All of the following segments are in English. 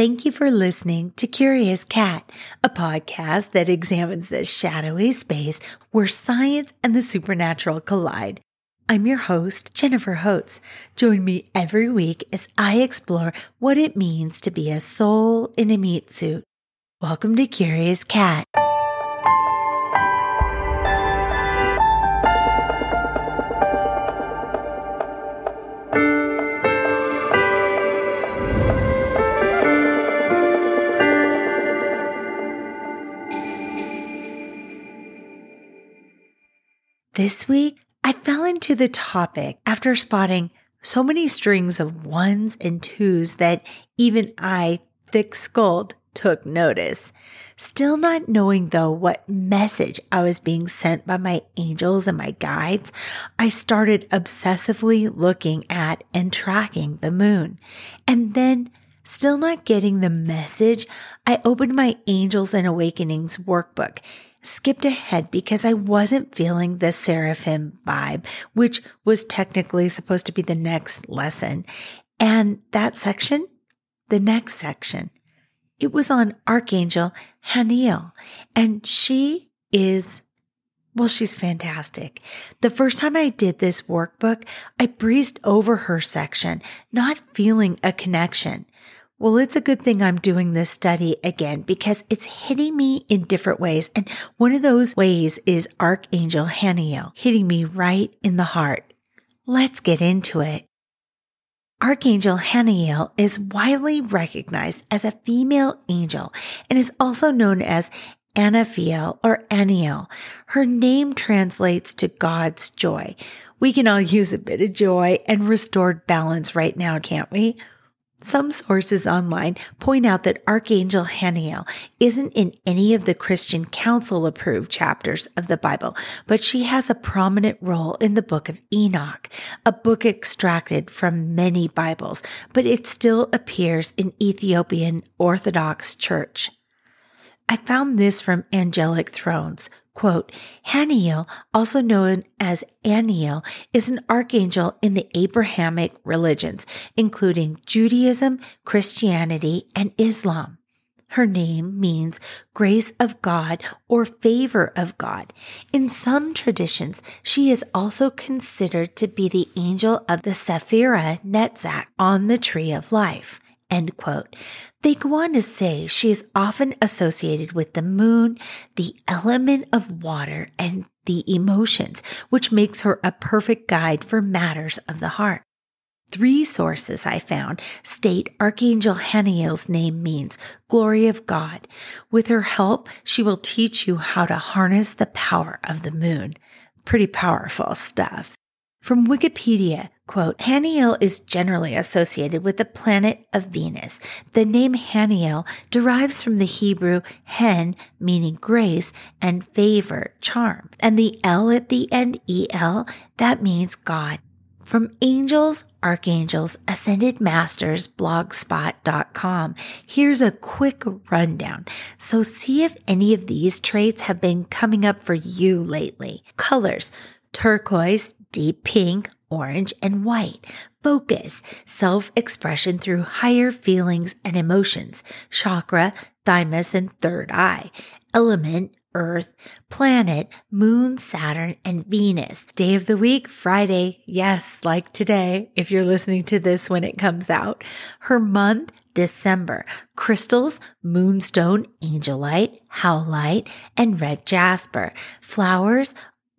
Thank you for listening to Curious Cat, a podcast that examines the shadowy space where science and the supernatural collide. I'm your host, Jennifer Holtz. Join me every week as I explore what it means to be a soul in a meat suit. Welcome to Curious Cat. This week, I fell into the topic after spotting so many strings of ones and twos that even I, thick skulled, took notice. Still not knowing though what message I was being sent by my angels and my guides, I started obsessively looking at and tracking the moon. And then Still not getting the message, I opened my Angels and Awakenings workbook skipped ahead because I wasn't feeling the seraphim vibe, which was technically supposed to be the next lesson. And that section, the next section, it was on Archangel Haniel. And she is, well, she's fantastic. The first time I did this workbook, I breezed over her section, not feeling a connection. Well, it's a good thing I'm doing this study again because it's hitting me in different ways. And one of those ways is Archangel Haniel hitting me right in the heart. Let's get into it. Archangel Haniel is widely recognized as a female angel and is also known as Anaphiel or Aniel. Her name translates to God's joy. We can all use a bit of joy and restored balance right now, can't we? Some sources online point out that Archangel Haniel isn't in any of the Christian Council approved chapters of the Bible, but she has a prominent role in the book of Enoch, a book extracted from many Bibles, but it still appears in Ethiopian Orthodox Church. I found this from Angelic Thrones, Quote, Haniel, also known as Aniel, is an archangel in the Abrahamic religions, including Judaism, Christianity, and Islam. Her name means grace of God or favor of God. In some traditions, she is also considered to be the angel of the Sephirah Netzach on the tree of life. End quote. They go on to say she is often associated with the moon, the element of water, and the emotions, which makes her a perfect guide for matters of the heart. Three sources I found state Archangel Haniel's name means glory of God. With her help, she will teach you how to harness the power of the moon. Pretty powerful stuff. From Wikipedia, quote, Haniel is generally associated with the planet of Venus. The name Haniel derives from the Hebrew hen, meaning grace, and favor, charm. And the L at the end, EL, that means God. From Angels, Archangels, Ascended Masters, blogspot.com. Here's a quick rundown. So see if any of these traits have been coming up for you lately. Colors, turquoise, deep pink, orange, and white. Focus, self expression through higher feelings and emotions. Chakra, thymus, and third eye. Element, Earth, planet, Moon, Saturn, and Venus. Day of the week, Friday. Yes, like today, if you're listening to this when it comes out. Her month, December. Crystals, moonstone, angelite, howlite, and red jasper. Flowers,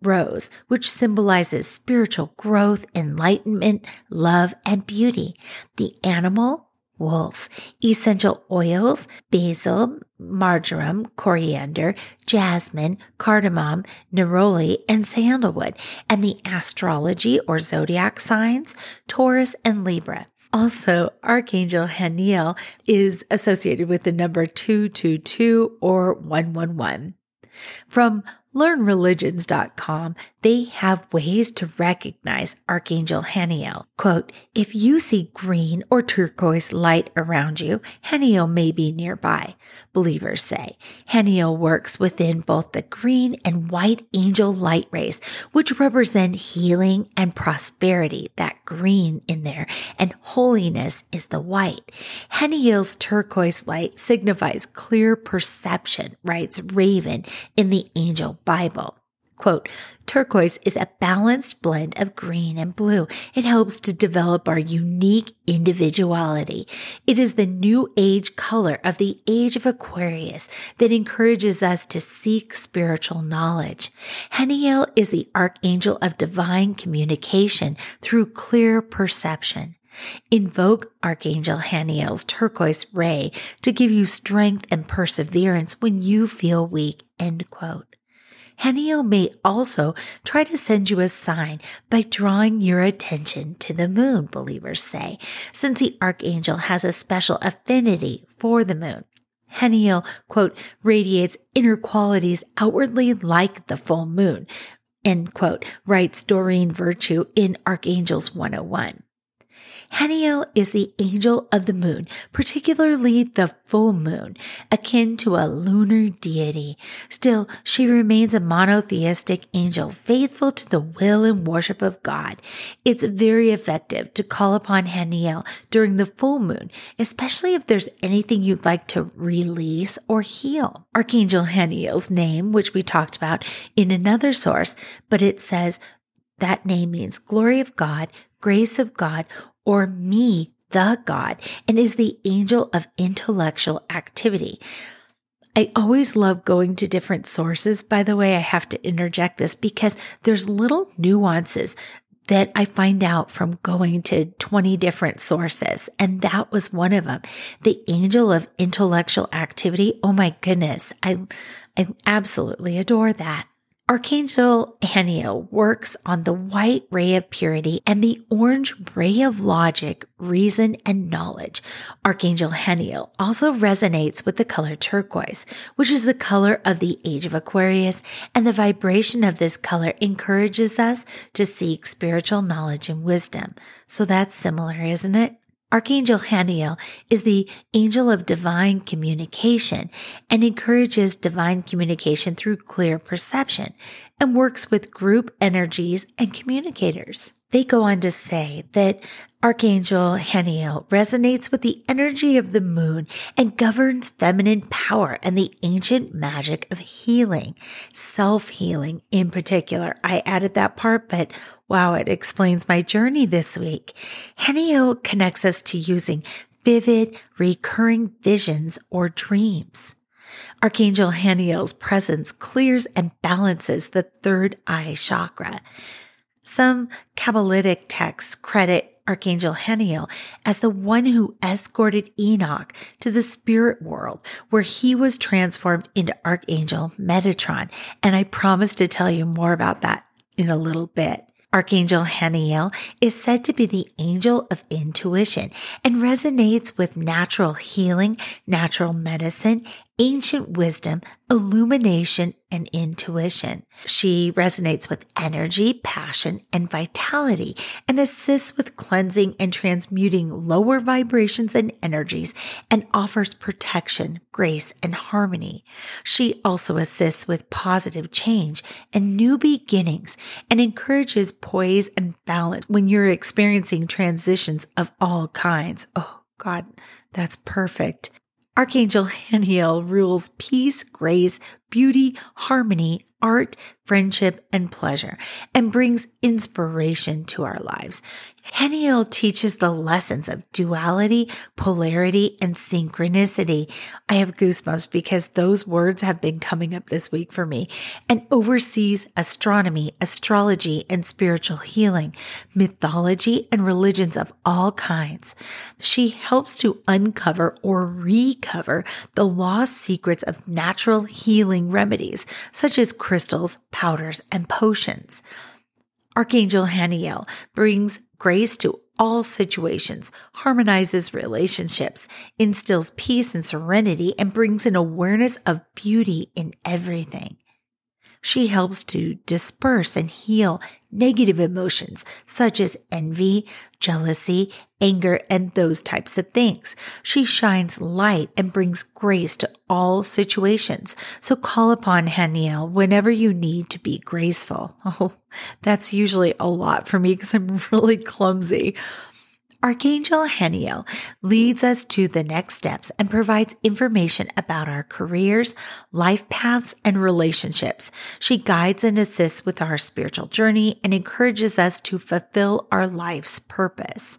rose, which symbolizes spiritual growth, enlightenment, love, and beauty. The animal, wolf. Essential oils, basil, marjoram, coriander, jasmine, cardamom, neroli, and sandalwood. And the astrology or zodiac signs, Taurus and Libra. Also, Archangel Haniel is associated with the number 222 or 111. From learnreligions.com, they have ways to recognize Archangel Haniel. Quote, if you see green or turquoise light around you, Haniel may be nearby. Believers say Haniel works within both the green and white angel light rays, which represent healing and prosperity, that green in there, and holiness is the white. Haniel's turquoise light signifies clear perception, writes Raven in the angel Bible. Quote, turquoise is a balanced blend of green and blue. It helps to develop our unique individuality. It is the new age color of the age of Aquarius that encourages us to seek spiritual knowledge. Haniel is the archangel of divine communication through clear perception. Invoke Archangel Haniel's turquoise ray to give you strength and perseverance when you feel weak. End quote. Haniel may also try to send you a sign by drawing your attention to the moon, believers say, since the archangel has a special affinity for the moon. Haniel, quote, radiates inner qualities outwardly like the full moon, end quote, writes Doreen Virtue in Archangels 101. Haniel is the angel of the moon, particularly the full moon, akin to a lunar deity. Still, she remains a monotheistic angel, faithful to the will and worship of God. It's very effective to call upon Haniel during the full moon, especially if there's anything you'd like to release or heal. Archangel Haniel's name, which we talked about in another source, but it says that name means glory of God, grace of God, or me, the God, and is the angel of intellectual activity. I always love going to different sources. By the way, I have to interject this because there's little nuances that I find out from going to 20 different sources. And that was one of them. The angel of intellectual activity. Oh my goodness. I, I absolutely adore that. Archangel Haniel works on the white ray of purity and the orange ray of logic, reason, and knowledge. Archangel Haniel also resonates with the color turquoise, which is the color of the age of Aquarius, and the vibration of this color encourages us to seek spiritual knowledge and wisdom. So that's similar, isn't it? Archangel Haniel is the angel of divine communication and encourages divine communication through clear perception and works with group energies and communicators. They go on to say that Archangel Haniel resonates with the energy of the moon and governs feminine power and the ancient magic of healing, self healing in particular. I added that part, but wow, it explains my journey this week. Haniel connects us to using vivid, recurring visions or dreams. Archangel Haniel's presence clears and balances the third eye chakra. Some Kabbalistic texts credit Archangel Haniel as the one who escorted Enoch to the spirit world where he was transformed into Archangel Metatron. And I promise to tell you more about that in a little bit. Archangel Haniel is said to be the angel of intuition and resonates with natural healing, natural medicine, ancient wisdom, illumination, and intuition. She resonates with energy, passion, and vitality and assists with cleansing and transmuting lower vibrations and energies and offers protection, grace, and harmony. She also assists with positive change and new beginnings and encourages poise and balance when you're experiencing transitions of all kinds. Oh, God, that's perfect. Archangel Haniel rules peace, grace, beauty, harmony, art, friendship, and pleasure, and brings inspiration to our lives. Haniel teaches the lessons of duality, polarity, and synchronicity. I have goosebumps because those words have been coming up this week for me and oversees astronomy, astrology, and spiritual healing, mythology, and religions of all kinds. She helps to uncover or recover the lost secrets of natural healing remedies, such as crystals, powders, and potions. Archangel Haniel brings grace to all situations, harmonizes relationships, instills peace and serenity, and brings an awareness of beauty in everything. She helps to disperse and heal negative emotions such as envy, jealousy, anger, and those types of things. She shines light and brings grace to all situations. So call upon Haniel whenever you need to be graceful. Oh, that's usually a lot for me because I'm really clumsy. Archangel Haniel leads us to the next steps and provides information about our careers, life paths, and relationships. She guides and assists with our spiritual journey and encourages us to fulfill our life's purpose.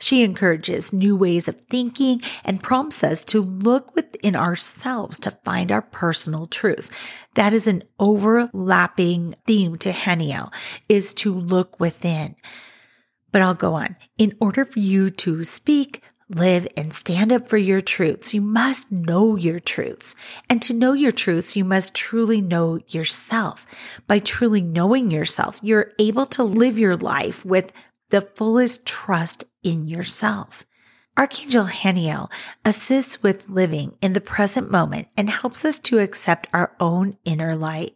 She encourages new ways of thinking and prompts us to look within ourselves to find our personal truths. That is an overlapping theme to Haniel is to look within. But I'll go on. In order for you to speak, live, and stand up for your truths, you must know your truths. And to know your truths, you must truly know yourself. By truly knowing yourself, you're able to live your life with the fullest trust in yourself. Archangel Haniel assists with living in the present moment and helps us to accept our own inner light.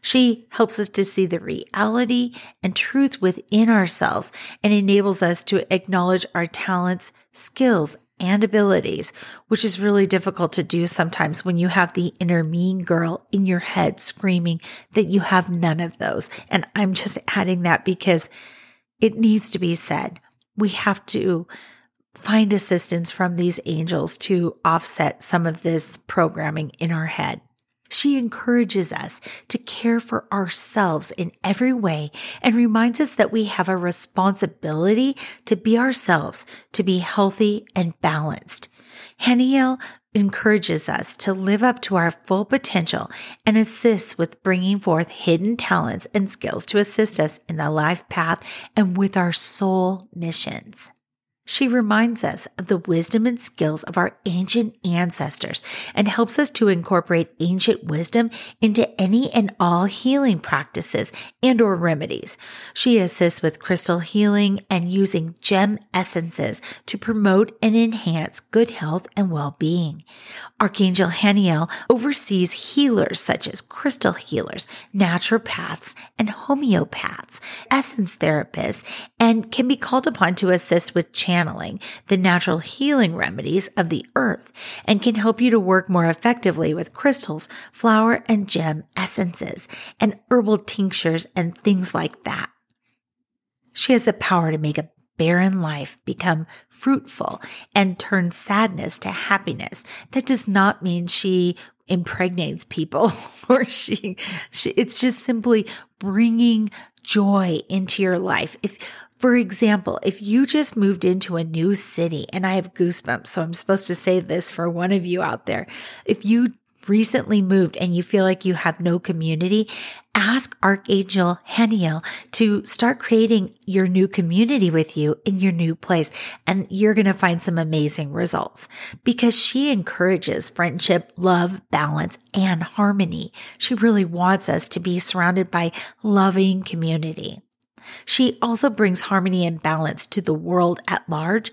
She helps us to see the reality and truth within ourselves and enables us to acknowledge our talents, skills, and abilities, which is really difficult to do sometimes when you have the inner mean girl in your head screaming that you have none of those. And I'm just adding that because it needs to be said. We have to find assistance from these angels to offset some of this programming in our head. She encourages us to care for ourselves in every way and reminds us that we have a responsibility to be ourselves, to be healthy and balanced. Haniel encourages us to live up to our full potential and assists with bringing forth hidden talents and skills to assist us in the life path and with our soul missions. She reminds us of the wisdom and skills of our ancient ancestors and helps us to incorporate ancient wisdom into any and all healing practices and or remedies. She assists with crystal healing and using gem essences to promote and enhance good health and well-being. Archangel Haniel oversees healers such as crystal healers, naturopaths, and homeopaths, essence therapists, and can be called upon to assist with channeling the natural healing remedies of the earth and can help you to work more effectively with crystals, flower and gem essences, and herbal tinctures and things like that. She has the power to make a barren life become fruitful and turn sadness to happiness. That does not mean she impregnates people or she, she it's just simply bringing joy into your life. If for example, if you just moved into a new city, and I have goosebumps, so I'm supposed to say this for one of you out there. If you recently moved and you feel like you have no community, ask Archangel Haniel to start creating your new community with you in your new place. And you're going to find some amazing results because she encourages friendship, love, balance, and harmony. She really wants us to be surrounded by loving community. She also brings harmony and balance to the world at large,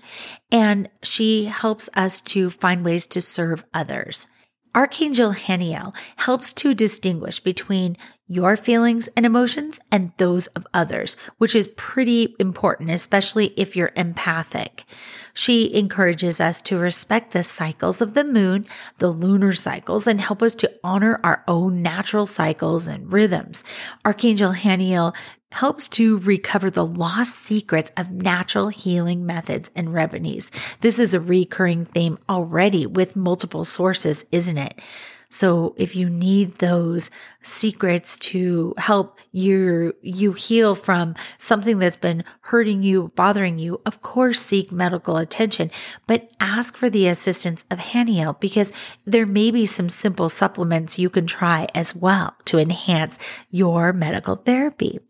and she helps us to find ways to serve others. Archangel Haniel helps to distinguish between your feelings and emotions and those of others, which is pretty important, especially if you're empathic. She encourages us to respect the cycles of the moon, the lunar cycles, and help us to honor our own natural cycles and rhythms. Archangel Haniel helps to recover the lost secrets of natural healing methods and remedies. This is a recurring theme already with multiple sources, isn't it? So if you need those secrets to help you, you heal from something that's been hurting you, bothering you, of course, seek medical attention, but ask for the assistance of Haniel because there may be some simple supplements you can try as well to enhance your medical therapy.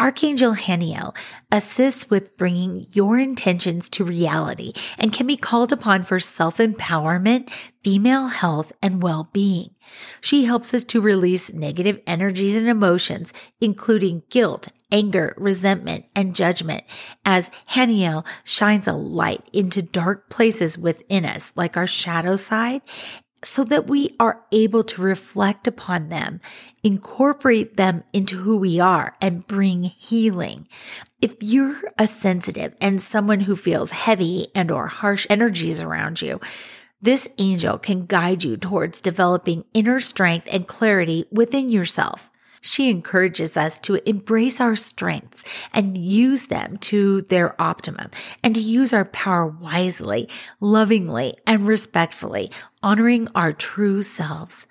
Archangel Haniel assists with bringing your intentions to reality and can be called upon for self empowerment, female health, and well being. She helps us to release negative energies and emotions, including guilt, anger, resentment, and judgment, as Haniel shines a light into dark places within us, like our shadow side so that we are able to reflect upon them, incorporate them into who we are and bring healing. If you're a sensitive and someone who feels heavy and or harsh energies around you, this angel can guide you towards developing inner strength and clarity within yourself. She encourages us to embrace our strengths and use them to their optimum and to use our power wisely, lovingly, and respectfully, honoring our true selves.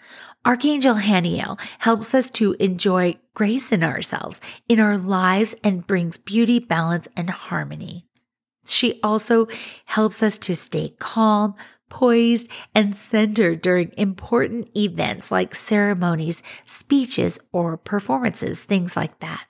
Archangel Haniel helps us to enjoy grace in ourselves, in our lives, and brings beauty, balance, and harmony. She also helps us to stay calm, poised, and centered during important events like ceremonies, speeches, or performances, things like that.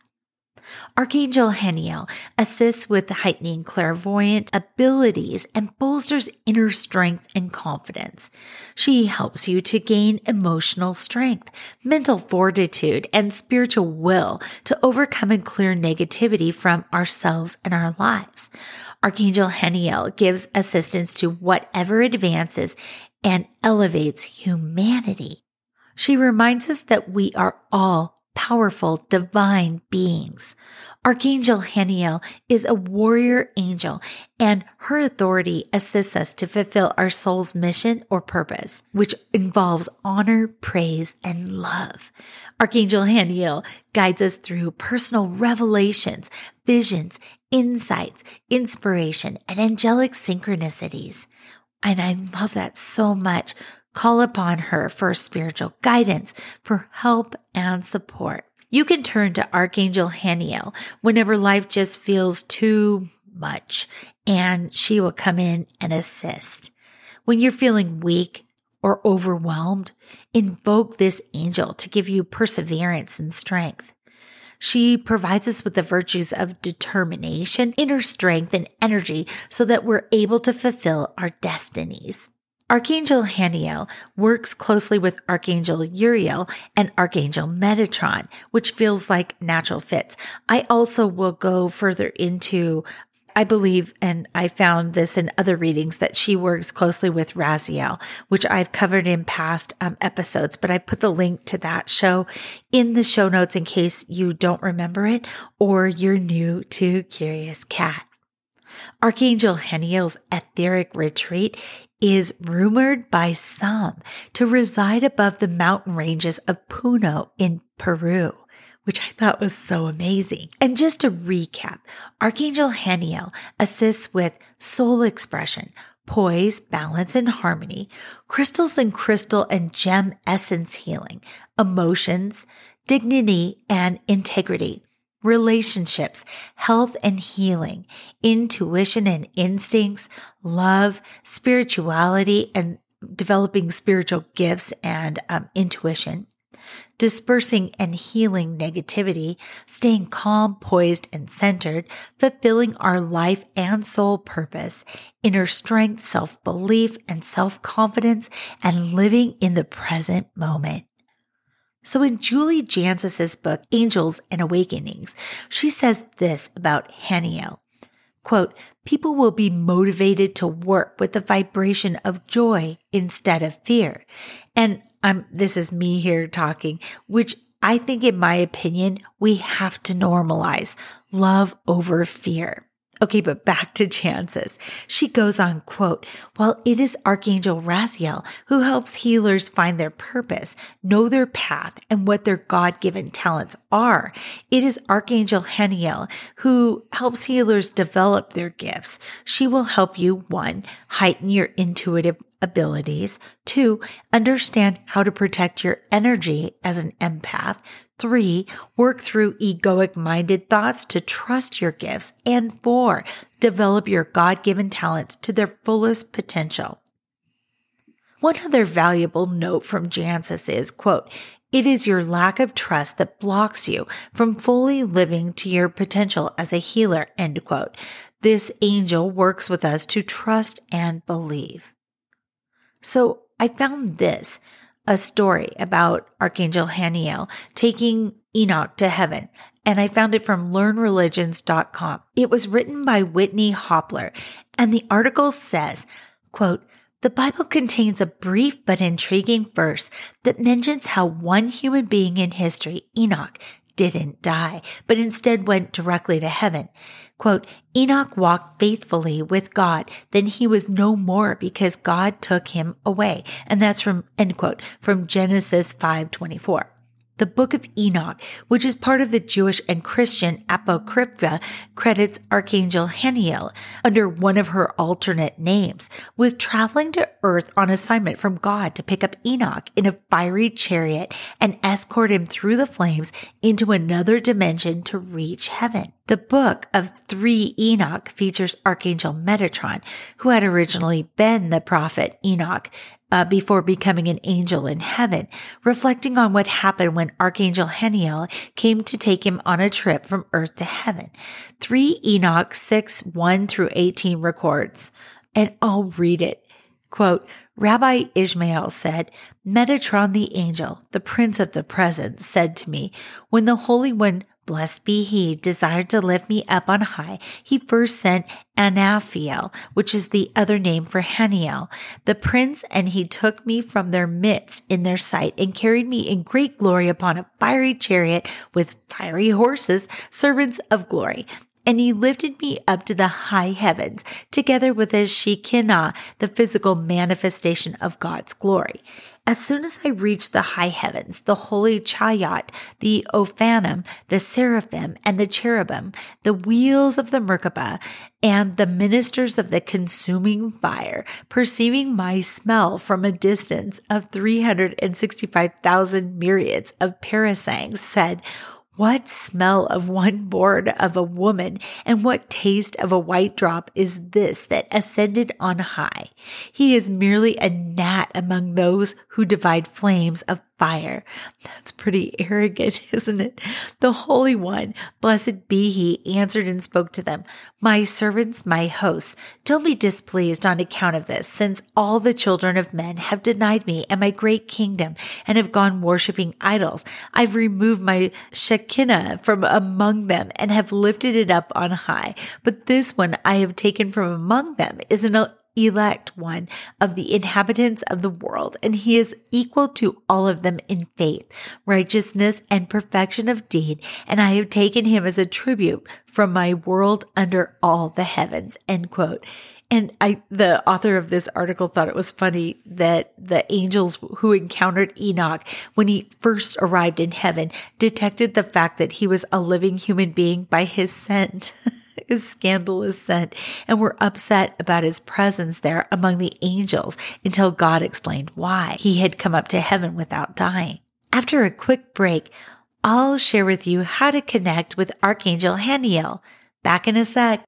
Archangel Haniel assists with heightening clairvoyant abilities and bolsters inner strength and confidence. She helps you to gain emotional strength, mental fortitude, and spiritual will to overcome and clear negativity from ourselves and our lives. Archangel Haniel gives assistance to whatever advances and elevates humanity. She reminds us that we are all powerful divine beings. Archangel Haniel is a warrior angel and her authority assists us to fulfill our soul's mission or purpose, which involves honor, praise, and love. Archangel Haniel guides us through personal revelations, visions, insights, inspiration, and angelic synchronicities. And I love that so much. Call upon her for spiritual guidance, for help and support. You can turn to Archangel Haniel whenever life just feels too much, and she will come in and assist. When you're feeling weak or overwhelmed, invoke this angel to give you perseverance and strength. She provides us with the virtues of determination, inner strength, and energy so that we're able to fulfill our destinies. Archangel Haniel works closely with Archangel Uriel and Archangel Metatron, which feels like natural fits. I also will go further into I believe, and I found this in other readings, that she works closely with Raziel, which I've covered in past um, episodes, but I put the link to that show in the show notes in case you don't remember it or you're new to Curious Cat. Archangel Haniel's etheric retreat is rumored by some to reside above the mountain ranges of Puno in Peru which I thought was so amazing. And just to recap, Archangel Haniel assists with soul expression, poise, balance, and harmony, crystals and crystal and gem essence healing, emotions, dignity and integrity, relationships, health and healing, intuition and instincts, love, spirituality, and developing spiritual gifts and um, intuition, dispersing and healing negativity, staying calm, poised, and centered, fulfilling our life and soul purpose, inner strength, self belief, and self confidence, and living in the present moment. So in Julie Jancius's book, Angels and Awakenings, she says this about Haniel. Quote, people will be motivated to work with the vibration of joy instead of fear. And I'm, this is me here talking, which I think in my opinion, we have to normalize love over fear. Okay, but back to Jancius. She goes on, quote, while it is Archangel Raziel who helps healers find their purpose, know their path, and what their God-given talents are, it is Archangel Haniel who helps healers develop their gifts. She will help you, one, heighten your intuitive abilities. Two, understand how to protect your energy as an empath. Three, work through egoic minded thoughts to trust your gifts. And four, develop your God given talents to their fullest potential. One other valuable note from Jancius is, quote, it is your lack of trust that blocks you from fully living to your potential as a healer, end quote. This angel works with us to trust and believe. So I found this a story about Archangel Haniel taking Enoch to heaven, and I found it from learnreligions.com. It was written by Whitney Hopler, and the article says, quote, The Bible contains a brief but intriguing verse that mentions how one human being in history, Enoch, didn't die, but instead went directly to heaven. Quote, Enoch walked faithfully with God, then he was no more because God took him away. And that's from, end quote, from Genesis 524. The Book of Enoch, which is part of the Jewish and Christian Apocrypha, credits Archangel Haniel under one of her alternate names with traveling to earth on assignment from God to pick up Enoch in a fiery chariot and escort him through the flames into another dimension to reach heaven. The book of three Enoch features Archangel Metatron, who had originally been the prophet Enoch uh, before becoming an angel in heaven, reflecting on what happened when Archangel Haniel came to take him on a trip from earth to heaven. 3 Enoch 6 1 through 18 records, and I'll read it. Quote, Rabbi Ishmael said, Metatron the angel, the prince of the present, said to me, When the Holy One Blessed be he, desired to lift me up on high. He first sent Anaphiel, which is the other name for Haniel, the prince, and he took me from their midst in their sight and carried me in great glory upon a fiery chariot with fiery horses, servants of glory. And he lifted me up to the high heavens, together with his Shekinah, the physical manifestation of God's glory. As soon as I reached the high heavens, the holy chariot, the Ophanim, the seraphim, and the cherubim, the wheels of the Merkabah, and the ministers of the consuming fire, perceiving my smell from a distance of 365,000 myriads of parasangs, said, what smell of one born of a woman and what taste of a white drop is this that ascended on high? He is merely a gnat among those who divide flames of fire. That's pretty arrogant, isn't it? The Holy One, blessed be He, answered and spoke to them, My servants, my hosts, don't be displeased on account of this, since all the children of men have denied me and my great kingdom and have gone worshiping idols. I've removed my Shekinah from among them and have lifted it up on high. But this one I have taken from among them is an elect one of the inhabitants of the world, and he is equal to all of them in faith, righteousness, and perfection of deed. And I have taken him as a tribute from my world under all the heavens. End quote. And I, the author of this article thought it was funny that the angels who encountered Enoch when he first arrived in heaven detected the fact that he was a living human being by his scent. his scandalous scent and were upset about his presence there among the angels until God explained why he had come up to heaven without dying. After a quick break, I'll share with you how to connect with Archangel Haniel. Back in a sec.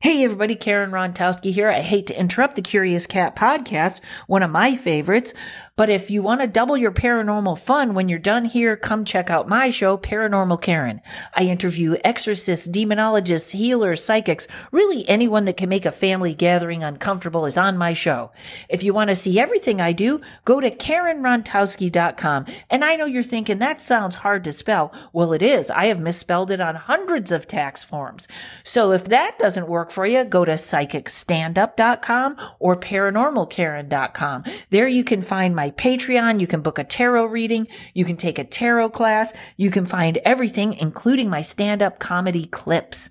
Hey everybody, Karen Rontowski here. I hate to interrupt the Curious Cat podcast, one of my favorites, but if you want to double your paranormal fun when you're done here, come check out my show, Paranormal Karen. I interview exorcists, demonologists, healers, psychics, really anyone that can make a family gathering uncomfortable is on my show. If you want to see everything I do, go to KarenRontowski.com. And I know you're thinking that sounds hard to spell. Well, it is. I have misspelled it on hundreds of tax forms. So if that doesn't work for you, go to psychicstandup.com or paranormalkaren.com. There you can find my Patreon. You can book a tarot reading. You can take a tarot class. You can find everything, including my stand up comedy clips.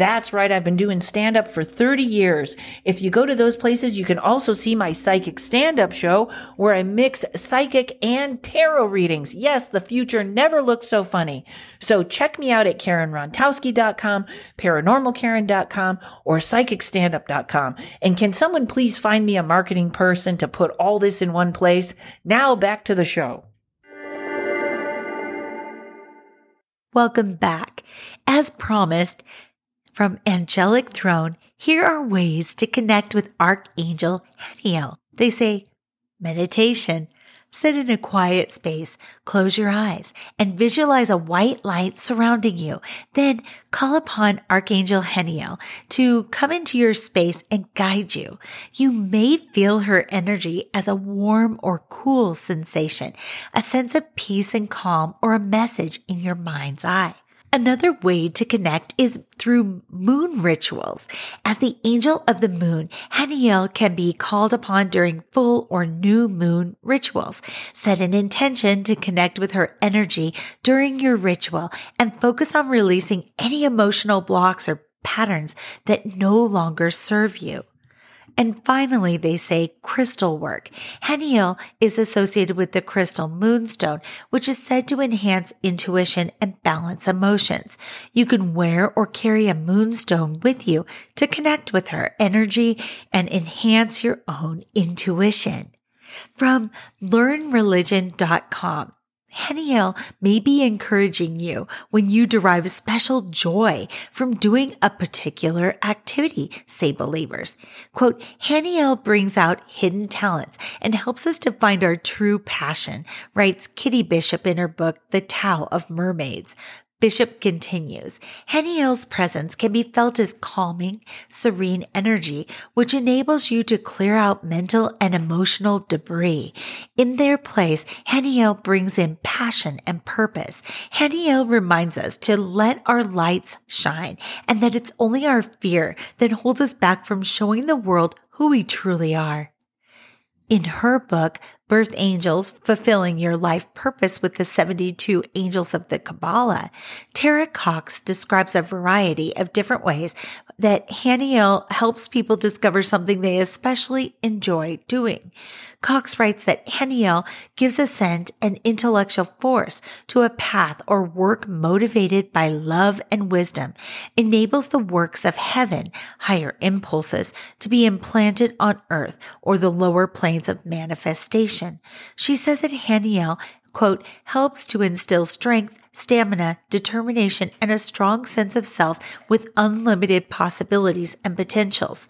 That's right. I've been doing stand up for 30 years. If you go to those places, you can also see my psychic stand up show where I mix psychic and tarot readings. Yes, the future never looked so funny. So check me out at KarenRontowski.com, paranormalkaren.com, or psychicstandup.com. And can someone please find me a marketing person to put all this in one place? Now back to the show. Welcome back. As promised, from Angelic Throne, here are ways to connect with Archangel Haniel. They say meditation. Sit in a quiet space, close your eyes, and visualize a white light surrounding you. Then call upon Archangel Haniel to come into your space and guide you. You may feel her energy as a warm or cool sensation, a sense of peace and calm, or a message in your mind's eye. Another way to connect is through moon rituals. As the angel of the moon, Haniel can be called upon during full or new moon rituals. Set an intention to connect with her energy during your ritual and focus on releasing any emotional blocks or patterns that no longer serve you. And finally, they say crystal work. Haniel is associated with the crystal moonstone, which is said to enhance intuition and balance emotions. You can wear or carry a moonstone with you to connect with her energy and enhance your own intuition. From learnreligion.com. Haniel may be encouraging you when you derive special joy from doing a particular activity, say believers. Quote, Haniel brings out hidden talents and helps us to find our true passion, writes Kitty Bishop in her book, The Tao of Mermaids. Bishop continues, Haniel's presence can be felt as calming, serene energy, which enables you to clear out mental and emotional debris. In their place, Haniel brings in passion and purpose. Haniel reminds us to let our lights shine and that it's only our fear that holds us back from showing the world who we truly are. In her book, Birth Angels Fulfilling Your Life Purpose with the 72 Angels of the Kabbalah, Terah Cox describes a variety of different ways that Haniel helps people discover something they especially enjoy doing. Cox writes that Haniel gives ascent and intellectual force to a path or work motivated by love and wisdom, enables the works of heaven, higher impulses, to be implanted on earth or the lower planes of manifestation. She says that Haniel quote, helps to instill strength, stamina, determination, and a strong sense of self with unlimited possibilities and potentials,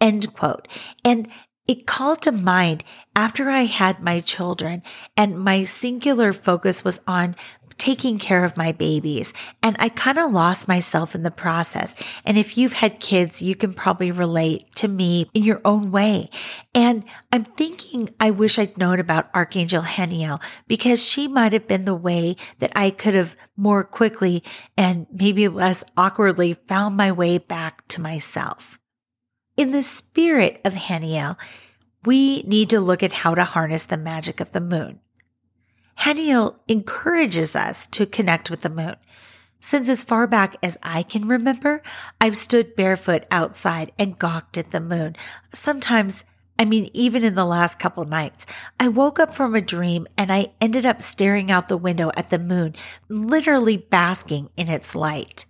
end quote. And it called to mind after I had my children and my singular focus was on taking care of my babies. And I kind of lost myself in the process. And if you've had kids, you can probably relate to me in your own way. And I'm thinking I wish I'd known about Archangel Haniel because she might have been the way that I could have more quickly and maybe less awkwardly found my way back to myself. In the spirit of Haniel, we need to look at how to harness the magic of the moon. Haniel encourages us to connect with the moon. Since as far back as I can remember, I've stood barefoot outside and gawked at the moon. Sometimes, I mean, even in the last couple nights, I woke up from a dream and I ended up staring out the window at the moon, literally basking in its light.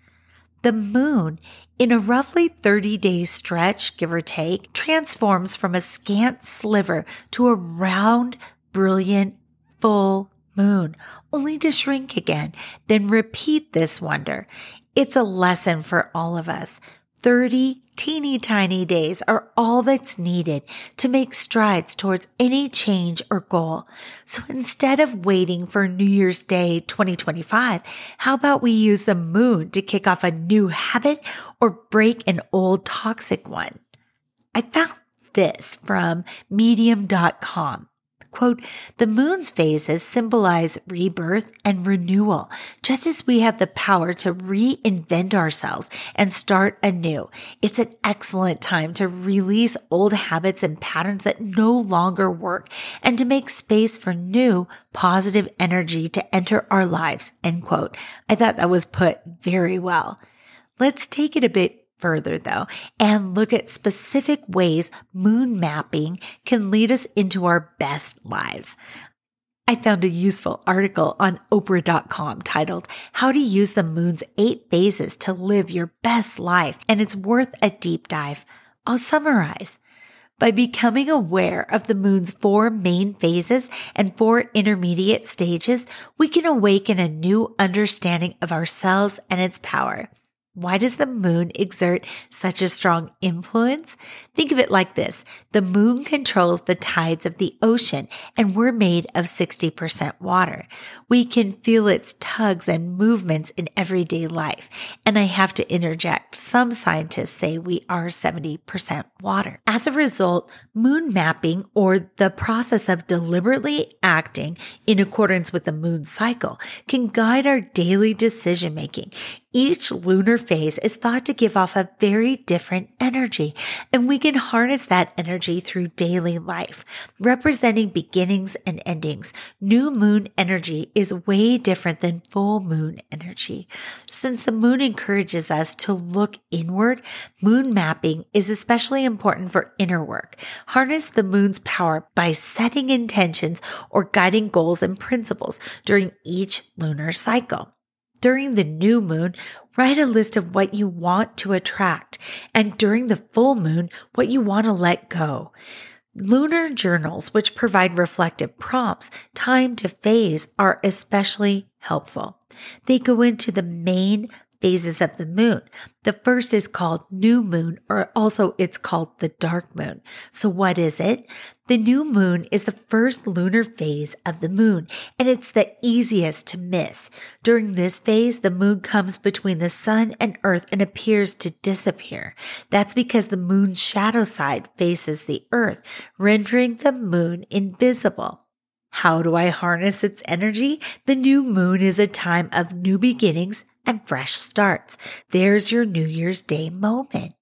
The moon, in a roughly 30 day stretch, give or take, transforms from a scant sliver to a round, brilliant, full moon, only to shrink again, then repeat this wonder. It's a lesson for all of us. 30 teeny tiny days are all that's needed to make strides towards any change or goal. So instead of waiting for New Year's Day 2025, how about we use the moon to kick off a new habit or break an old toxic one? I found this from medium.com. Quote, the moon's phases symbolize rebirth and renewal, just as we have the power to reinvent ourselves and start anew. It's an excellent time to release old habits and patterns that no longer work and to make space for new positive energy to enter our lives. End quote. I thought that was put very well. Let's take it a bit further though and look at specific ways moon mapping can lead us into our best lives. I found a useful article on Oprah.com titled How to Use the Moon's Eight Phases to Live Your Best Life, and it's worth a deep dive. I'll summarize. By becoming aware of the moon's four main phases and four intermediate stages, we can awaken a new understanding of ourselves and its power. Why does the moon exert such a strong influence? Think of it like this. The moon controls the tides of the ocean and we're made of 60% water. We can feel its tugs and movements in everyday life. And I have to interject. Some scientists say we are 70% water. As a result, moon mapping or the process of deliberately acting in accordance with the moon cycle can guide our daily decision making. Each lunar phase is thought to give off a very different energy, and we can harness that energy through daily life, representing beginnings and endings. New moon energy is way different than full moon energy. Since the moon encourages us to look inward, moon mapping is especially important for inner work. Harness the moon's power by setting intentions or guiding goals and principles during each lunar cycle during the new moon, write a list of what you want to attract, and during the full moon, what you want to let go. Lunar journals, which provide reflective prompts time to phase, are especially helpful. They go into the main phases of the moon. The first is called new moon, or also it's called the dark moon. So what is it? The new moon is the first lunar phase of the moon, and it's the easiest to miss. During this phase, the moon comes between the sun and earth and appears to disappear. That's because the moon's shadow side faces the earth, rendering the moon invisible. How do I harness its energy? The new moon is a time of new beginnings and fresh starts. There's your New Year's Day moment.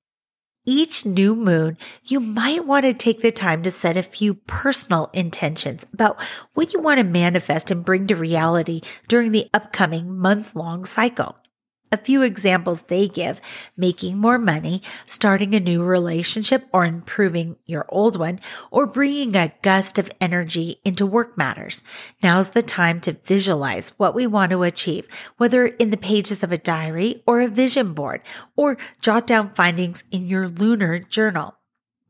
Each new moon, you might want to take the time to set a few personal intentions about what you want to manifest and bring to reality during the upcoming month long cycle a few examples they give making more money, starting a new relationship or improving your old one, or bringing a gust of energy into work matters. Now's the time to visualize what we want to achieve, whether in the pages of a diary or a vision board, or jot down findings in your lunar journal.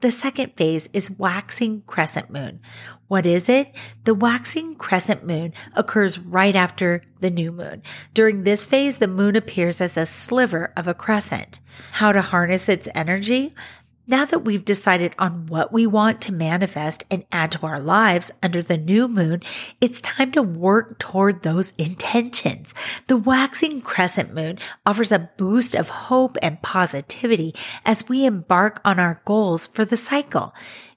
The second phase is waxing crescent moon. What is it? The waxing crescent moon occurs right after the new moon. During this phase, the moon appears as a sliver of a crescent. How to harness its energy? Now that we've decided on what we want to manifest and add to our lives under the new moon, it's time to work toward those intentions. The waxing crescent moon offers a boost of hope and positivity as we embark on our goals for the cycle.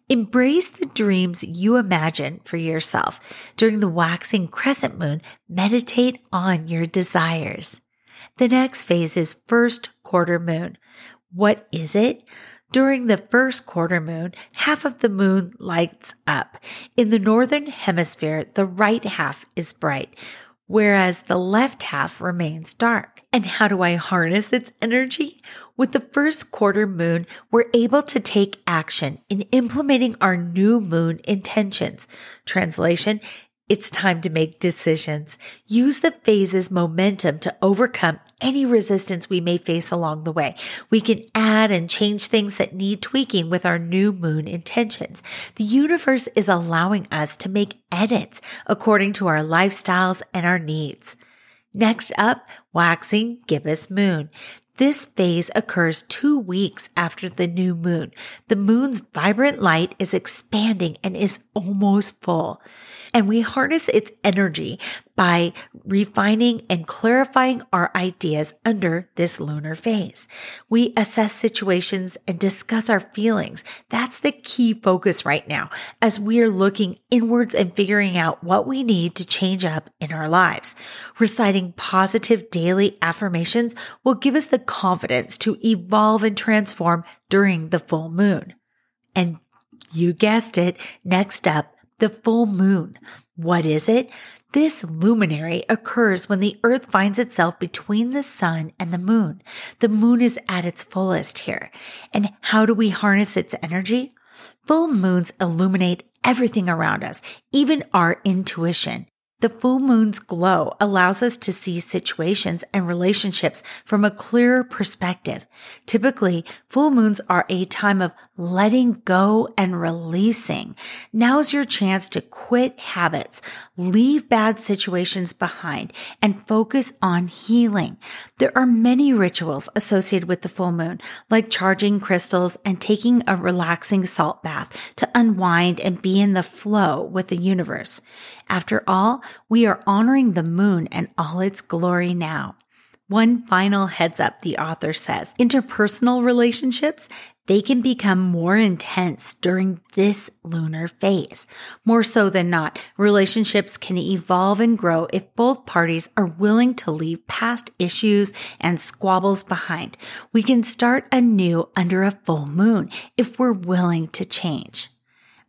Embrace the dreams you imagine for yourself. During the waxing crescent moon, meditate on your desires. The next phase is first quarter moon. What is it? During the first quarter moon, half of the moon lights up. In the northern hemisphere, the right half is bright, whereas the left half remains dark. And how do I harness its energy? With the first quarter moon, we're able to take action in implementing our new moon intentions. Translation, it's time to make decisions. Use the phase's momentum to overcome any resistance we may face along the way. We can add and change things that need tweaking with our new moon intentions. The universe is allowing us to make edits according to our lifestyles and our needs. Next up, waxing gibbous moon. This phase occurs two weeks after the new moon. The moon's vibrant light is expanding and is almost full. And we harness its energy by refining and clarifying our ideas under this lunar phase. We assess situations and discuss our feelings. That's the key focus right now as we are looking inwards and figuring out what we need to change up in our lives. Reciting positive daily affirmations will give us the confidence to evolve and transform during the full moon. And you guessed it, next up, the full moon. What is it? This luminary occurs when the earth finds itself between the sun and the moon. The moon is at its fullest here. And how do we harness its energy? Full moons illuminate everything around us, even our intuition. The full moon's glow allows us to see situations and relationships from a clearer perspective. Typically, full moons are a time of letting go and releasing. Now's your chance to quit habits, leave bad situations behind, and focus on healing. There are many rituals associated with the full moon, like charging crystals and taking a relaxing salt bath to unwind and be in the flow with the universe. After all, we are honoring the moon and all its glory now. One final heads up, the author says interpersonal relationships, they can become more intense during this lunar phase. More so than not, relationships can evolve and grow if both parties are willing to leave past issues and squabbles behind. We can start anew under a full moon if we're willing to change.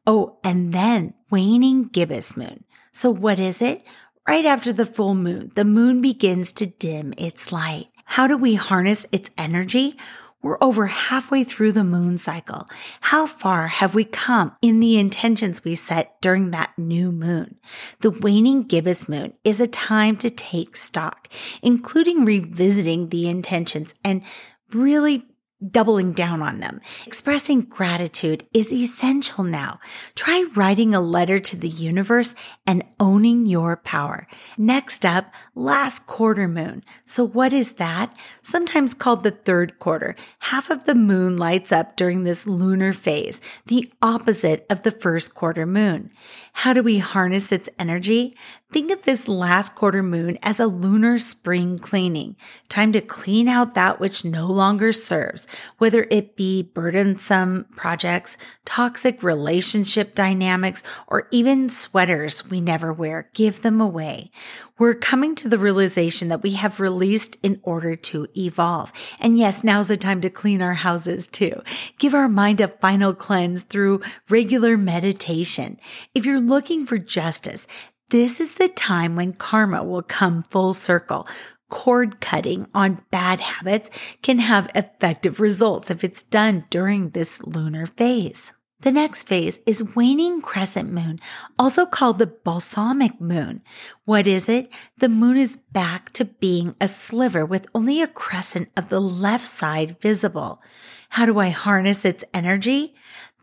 Oh, and then waning gibbous moon. So what is it? Right after the full moon, the moon begins to dim its light. How do we harness its energy? We're over halfway through the moon cycle. How far have we come in the intentions we set during that new moon? The waning gibbous moon is a time to take stock, including revisiting the intentions and really doubling down on them. Expressing gratitude is essential now. Try writing a letter to the universe and owning your power. Next up, last quarter moon. So what is that? Sometimes called the third quarter. Half of the moon lights up during this lunar phase, the opposite of the first quarter moon. How do we harness its energy? Think of this last quarter moon as a lunar spring cleaning, time to clean out that which no longer serves, whether it be burdensome projects, toxic relationship dynamics, or even sweaters we never wear. Give them away. We're coming to the realization that we have released in order to evolve. And yes, now's the time to clean our houses too. Give our mind a final cleanse through regular meditation. If you're looking for justice, this is the time when karma will come full circle. Cord cutting on bad habits can have effective results if it's done during this lunar phase. The next phase is waning crescent moon, also called the balsamic moon. What is it? The moon is back to being a sliver with only a crescent of the left side visible. How do I harness its energy?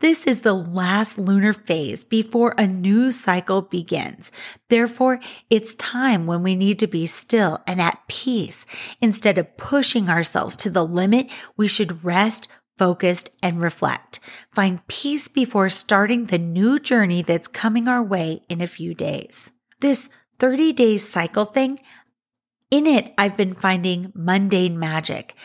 This is the last lunar phase before a new cycle begins. Therefore, it's time when we need to be still and at peace. Instead of pushing ourselves to the limit, we should rest, focused, and reflect. Find peace before starting the new journey that's coming our way in a few days. This 30 days cycle thing, in it, I've been finding mundane magic.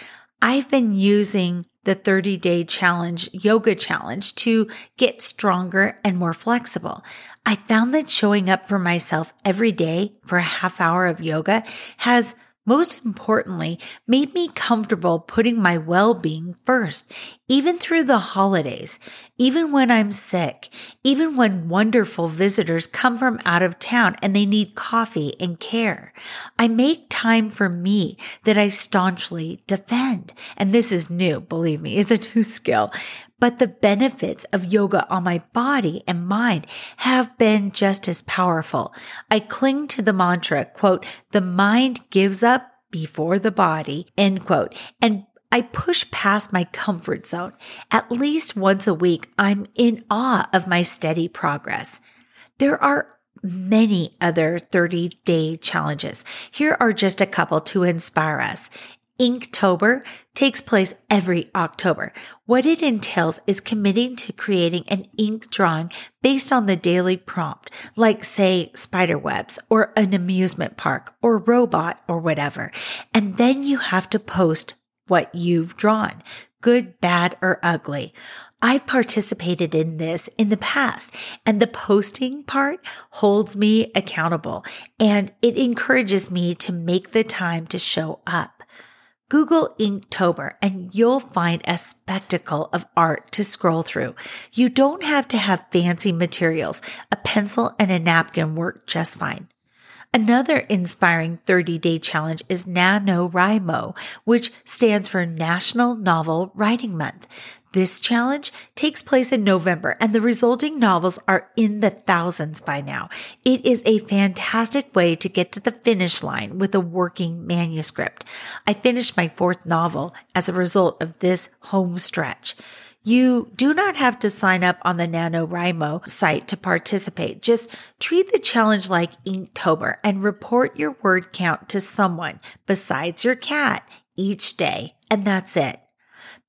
I've been using the 30 day challenge, yoga challenge to get stronger and more flexible. I found that showing up for myself every day for a half hour of yoga has most importantly, made me comfortable putting my well-being first, even through the holidays, even when I'm sick, even when wonderful visitors come from out of town and they need coffee and care. I make time for me that I staunchly defend. And this is new, believe me, it's a new skill but the benefits of yoga on my body and mind have been just as powerful. I cling to the mantra, quote, the mind gives up before the body, end quote, and I push past my comfort zone. At least once a week, I'm in awe of my steady progress. There are many other 30 day challenges. Here are just a couple to inspire us. Inktober takes place every October. What it entails is committing to creating an ink drawing based on the daily prompt, like say spider webs or an amusement park or robot or whatever. And then you have to post what you've drawn, good, bad, or ugly. I've participated in this in the past and the posting part holds me accountable and it encourages me to make the time to show up. Google Inktober and you'll find a spectacle of art to scroll through. You don't have to have fancy materials. A pencil and a napkin work just fine. Another inspiring 30 day challenge is NaNoWriMo, which stands for National Novel Writing Month. This challenge takes place in November and the resulting novels are in the thousands by now. It is a fantastic way to get to the finish line with a working manuscript. I finished my fourth novel as a result of this home stretch. You do not have to sign up on the NaNoWriMo site to participate. Just treat the challenge like Inktober and report your word count to someone besides your cat each day. And that's it.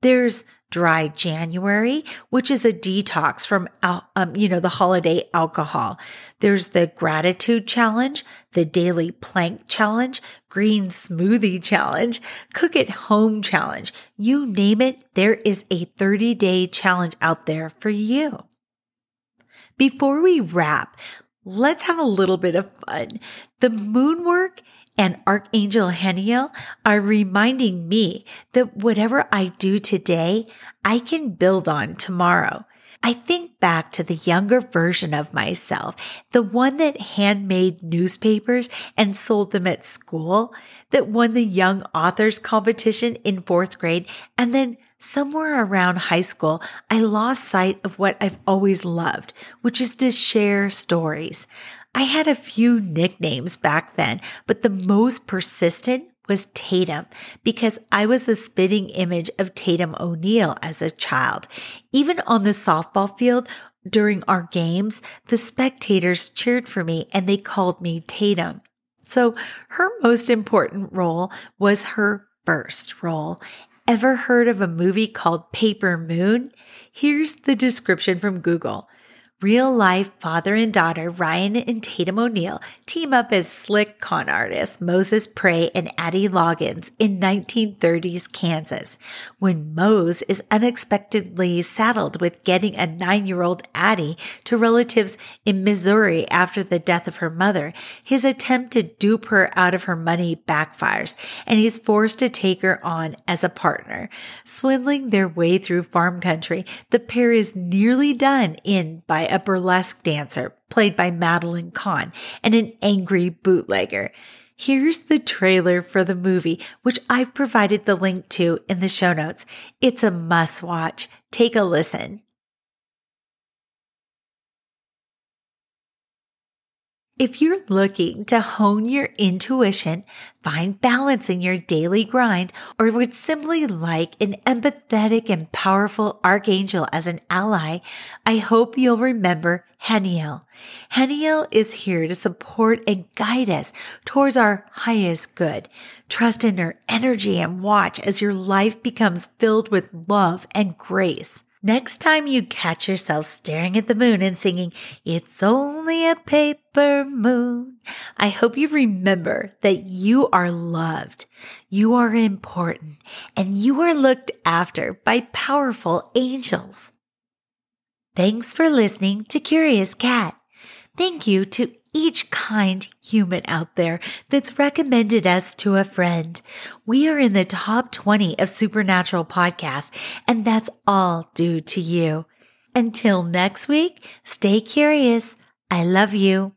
There's dry January, which is a detox from, um, you know, the holiday alcohol. There's the gratitude challenge, the daily plank challenge, green smoothie challenge, cook at home challenge. You name it, there is a 30 day challenge out there for you. Before we wrap, let's have a little bit of fun. The moon work and Archangel Haniel are reminding me that whatever I do today, I can build on tomorrow. I think back to the younger version of myself, the one that handmade newspapers and sold them at school, that won the young authors competition in fourth grade, and then somewhere around high school, I lost sight of what I've always loved, which is to share stories. I had a few nicknames back then, but the most persistent was Tatum because I was the spitting image of Tatum O'Neal as a child. Even on the softball field during our games, the spectators cheered for me and they called me Tatum. So her most important role was her first role. Ever heard of a movie called Paper Moon? Here's the description from Google. Real life father and daughter Ryan and Tatum O'Neal team up as slick con artists Moses Pray and Addie Loggins in 1930s Kansas. When Mose is unexpectedly saddled with getting a nine year old Addie to relatives in Missouri after the death of her mother, his attempt to dupe her out of her money backfires and he's forced to take her on as a partner. Swindling their way through farm country, the pair is nearly done in by a burlesque dancer played by Madeline Kahn and an angry bootlegger. Here's the trailer for the movie, which I've provided the link to in the show notes. It's a must watch. Take a listen. If you're looking to hone your intuition, find balance in your daily grind, or would simply like an empathetic and powerful archangel as an ally, I hope you'll remember Haniel. Haniel is here to support and guide us towards our highest good. Trust in her energy and watch as your life becomes filled with love and grace. Next time you catch yourself staring at the moon and singing, It's only a paper moon, I hope you remember that you are loved, you are important, and you are looked after by powerful angels. Thanks for listening to Curious Cat. Thank you to each kind human out there that's recommended us to a friend. We are in the top 20 of supernatural podcasts, and that's all due to you. Until next week, stay curious. I love you.